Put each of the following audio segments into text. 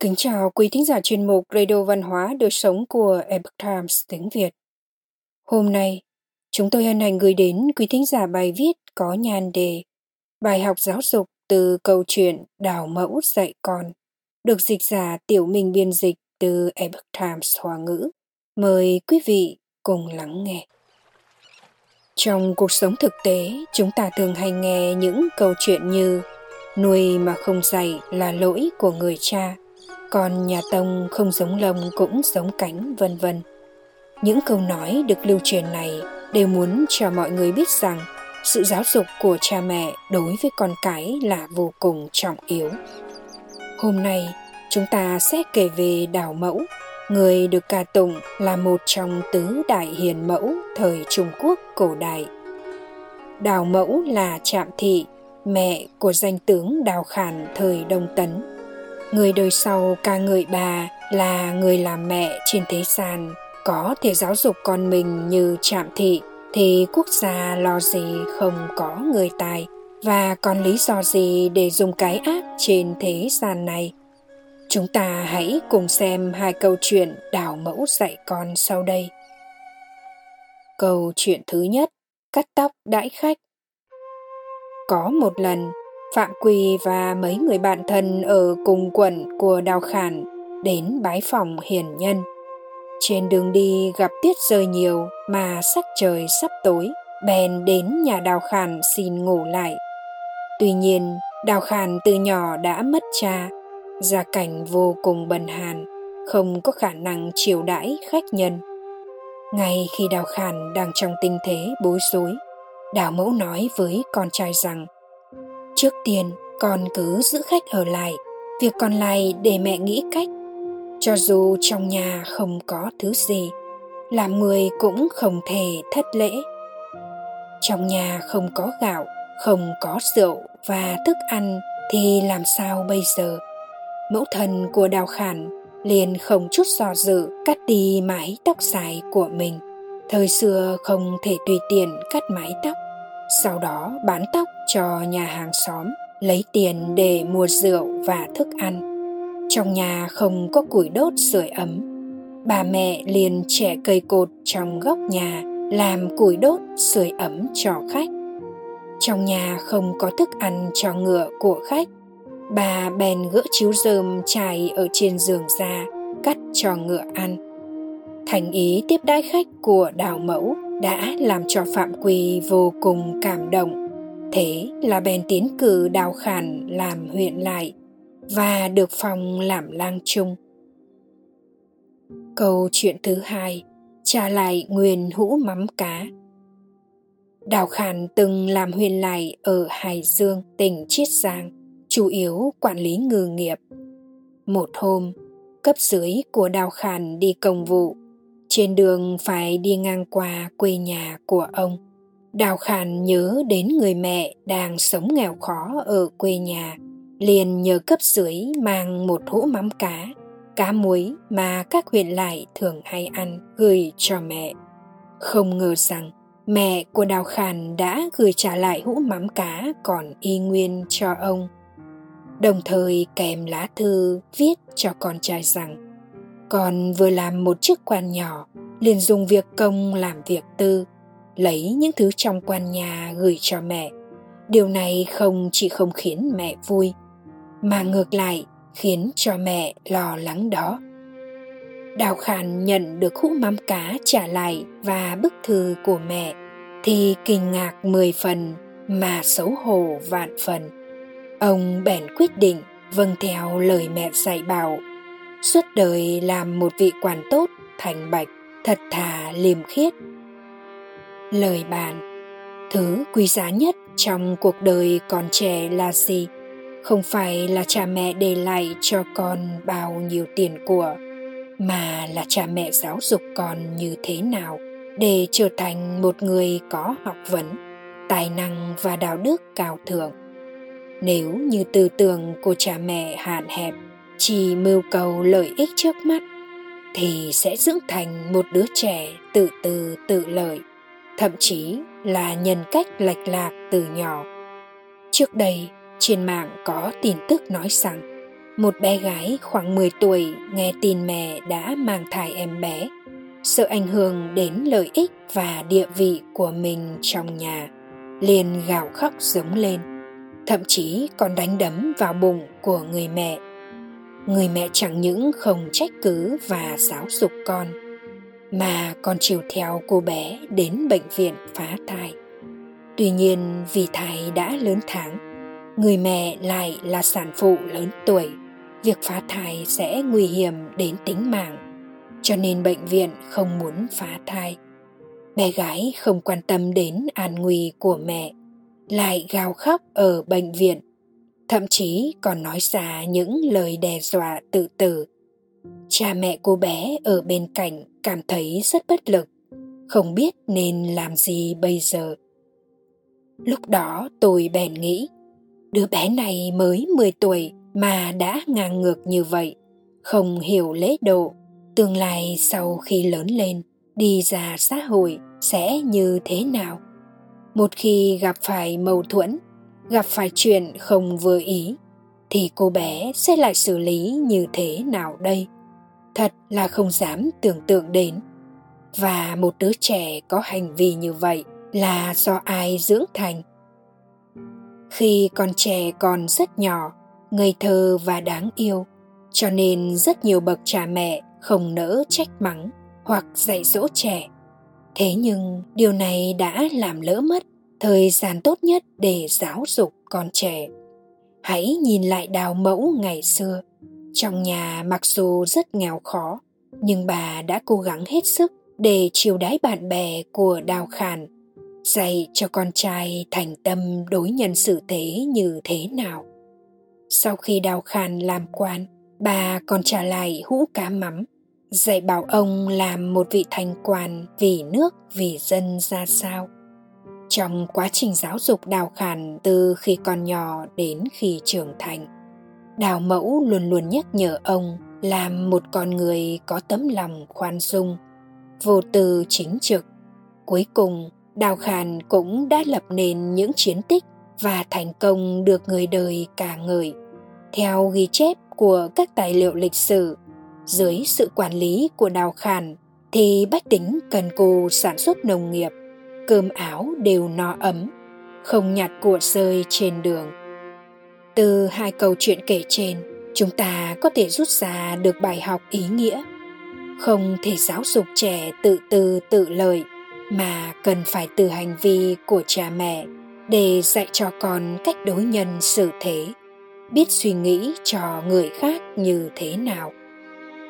Kính chào quý thính giả chuyên mục Radio Văn hóa Đời Sống của Epoch Times tiếng Việt. Hôm nay, chúng tôi hân hạnh gửi đến quý thính giả bài viết có nhan đề Bài học giáo dục từ câu chuyện Đào Mẫu dạy con, được dịch giả Tiểu Minh biên dịch từ Epoch Times Hoa ngữ. Mời quý vị cùng lắng nghe. Trong cuộc sống thực tế, chúng ta thường hay nghe những câu chuyện như nuôi mà không dạy là lỗi của người cha – còn nhà tông không giống lông cũng giống cánh, vân vân. Những câu nói được lưu truyền này đều muốn cho mọi người biết rằng sự giáo dục của cha mẹ đối với con cái là vô cùng trọng yếu. Hôm nay, chúng ta sẽ kể về đào mẫu, người được ca tụng là một trong tứ đại hiền mẫu thời trung quốc cổ đại. Đào mẫu là trạm thị, mẹ của danh tướng đào khản thời đông tấn người đời sau ca ngợi bà là người làm mẹ trên thế gian. Có thể giáo dục con mình như trạm thị, thì quốc gia lo gì không có người tài? Và còn lý do gì để dùng cái ác trên thế gian này? Chúng ta hãy cùng xem hai câu chuyện đào mẫu dạy con sau đây. Câu chuyện thứ nhất, cắt tóc đãi khách. Có một lần Phạm Quỳ và mấy người bạn thân ở cùng quận của Đào Khản đến bái phòng hiền nhân. Trên đường đi gặp tiết rơi nhiều mà sắc trời sắp tối, bèn đến nhà Đào Khản xin ngủ lại. Tuy nhiên, Đào Khản từ nhỏ đã mất cha, gia cảnh vô cùng bần hàn, không có khả năng chiều đãi khách nhân. Ngay khi Đào Khản đang trong tình thế bối rối, Đào Mẫu nói với con trai rằng Trước tiên, con cứ giữ khách ở lại, việc còn lại để mẹ nghĩ cách. Cho dù trong nhà không có thứ gì, làm người cũng không thể thất lễ. Trong nhà không có gạo, không có rượu và thức ăn thì làm sao bây giờ? Mẫu thân của Đào Khản liền không chút do dự cắt đi mái tóc dài của mình. Thời xưa không thể tùy tiện cắt mái tóc sau đó bán tóc cho nhà hàng xóm, lấy tiền để mua rượu và thức ăn. Trong nhà không có củi đốt sưởi ấm. Bà mẹ liền trẻ cây cột trong góc nhà làm củi đốt sưởi ấm cho khách. Trong nhà không có thức ăn cho ngựa của khách. Bà bèn gỡ chiếu rơm trải ở trên giường ra, cắt cho ngựa ăn. Thành ý tiếp đãi khách của đào mẫu đã làm cho Phạm Quỳ vô cùng cảm động. Thế là bèn tiến cử Đào Khản làm huyện lại và được phong làm lang trung. Câu chuyện thứ hai, trả lại nguyên hũ mắm cá. Đào Khản từng làm huyện lại ở Hải Dương, tỉnh Chiết Giang, chủ yếu quản lý ngư nghiệp. Một hôm, cấp dưới của Đào Khản đi công vụ trên đường phải đi ngang qua quê nhà của ông, đào khản nhớ đến người mẹ đang sống nghèo khó ở quê nhà, liền nhờ cấp dưới mang một hũ mắm cá cá muối mà các huyện lại thường hay ăn gửi cho mẹ. Không ngờ rằng mẹ của đào khản đã gửi trả lại hũ mắm cá còn y nguyên cho ông. Đồng thời kèm lá thư viết cho con trai rằng còn vừa làm một chiếc quan nhỏ, liền dùng việc công làm việc tư, lấy những thứ trong quan nhà gửi cho mẹ. Điều này không chỉ không khiến mẹ vui, mà ngược lại khiến cho mẹ lo lắng đó. Đào khản nhận được hũ mắm cá trả lại và bức thư của mẹ, thì kinh ngạc mười phần mà xấu hổ vạn phần. Ông bèn quyết định vâng theo lời mẹ dạy bảo suốt đời làm một vị quản tốt, thành bạch, thật thà liêm khiết. Lời bàn, thứ quý giá nhất trong cuộc đời còn trẻ là gì? Không phải là cha mẹ để lại cho con bao nhiêu tiền của, mà là cha mẹ giáo dục con như thế nào để trở thành một người có học vấn, tài năng và đạo đức cao thượng. Nếu như tư tưởng của cha mẹ hạn hẹp chỉ mưu cầu lợi ích trước mắt thì sẽ dưỡng thành một đứa trẻ tự tư tự lợi thậm chí là nhân cách lệch lạc từ nhỏ trước đây trên mạng có tin tức nói rằng Một bé gái khoảng 10 tuổi nghe tin mẹ đã mang thai em bé, sợ ảnh hưởng đến lợi ích và địa vị của mình trong nhà, liền gào khóc giống lên, thậm chí còn đánh đấm vào bụng của người mẹ. Người mẹ chẳng những không trách cứ và giáo dục con, mà còn chiều theo cô bé đến bệnh viện phá thai. Tuy nhiên vì thai đã lớn tháng, người mẹ lại là sản phụ lớn tuổi, việc phá thai sẽ nguy hiểm đến tính mạng, cho nên bệnh viện không muốn phá thai. Bé gái không quan tâm đến an nguy của mẹ, lại gào khóc ở bệnh viện, thậm chí còn nói ra những lời đe dọa tự tử. Cha mẹ cô bé ở bên cạnh cảm thấy rất bất lực, không biết nên làm gì bây giờ. Lúc đó tôi bèn nghĩ, đứa bé này mới 10 tuổi mà đã ngang ngược như vậy, không hiểu lễ độ, tương lai sau khi lớn lên, đi ra xã hội sẽ như thế nào? Một khi gặp phải mâu thuẫn, gặp phải chuyện không vừa ý, thì cô bé sẽ lại xử lý như thế nào đây? Thật là không dám tưởng tượng đến. Và một đứa trẻ có hành vi như vậy là do ai dưỡng thành? khi con trẻ còn rất nhỏ ngây thơ và đáng yêu cho nên rất nhiều bậc cha mẹ không nỡ trách mắng hoặc dạy dỗ trẻ thế nhưng điều này đã làm lỡ mất thời gian tốt nhất để giáo dục con trẻ. Hãy nhìn lại đào mẫu ngày xưa. Trong nhà mặc dù rất nghèo khó, nhưng bà đã cố gắng hết sức để chiều đái bạn bè của đào khản dạy cho con trai thành tâm đối nhân xử thế như thế nào. Sau khi đào khàn làm quan, bà còn trả lại hũ cá mắm, dạy bảo ông làm một vị thành quan vì nước vì dân ra sao trong quá trình giáo dục đào khàn từ khi còn nhỏ đến khi trưởng thành. Đào mẫu luôn luôn nhắc nhở ông làm một con người có tấm lòng khoan dung vô tư chính trực. Cuối cùng Đào Khàn cũng đã lập nên những chiến tích và thành công được người đời ca ngợi. Theo ghi chép của các tài liệu lịch sử, dưới sự quản lý của Đào Khàn thì bách tính cần cù sản xuất nông nghiệp, cơm áo đều no ấm, không nhặt của rơi trên đường. Từ hai câu chuyện kể trên, chúng ta có thể rút ra được bài học ý nghĩa. Không thể giáo dục trẻ tự tư tự lợi – mà cần phải từ hành vi của cha mẹ để dạy cho con cách đối nhân xử thế biết suy nghĩ cho người khác như thế nào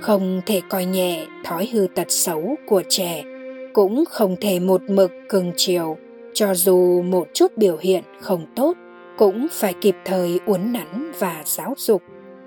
không thể coi nhẹ thói hư tật xấu của trẻ cũng không thể một mực cưng chiều, cho dù một chút biểu hiện không tốt, cũng phải kịp thời uốn nắn và giáo dục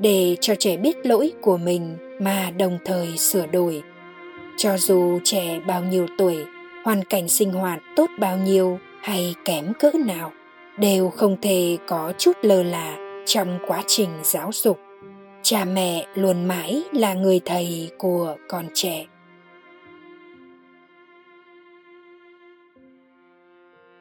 để cho trẻ biết lỗi của mình mà đồng thời sửa đổi. Cho dù trẻ bao nhiêu tuổi, hoàn cảnh sinh hoạt tốt bao nhiêu hay kém cỡ nào, đều không thể có chút lơ là trong quá trình giáo dục. Cha mẹ luôn mãi là người thầy của con trẻ.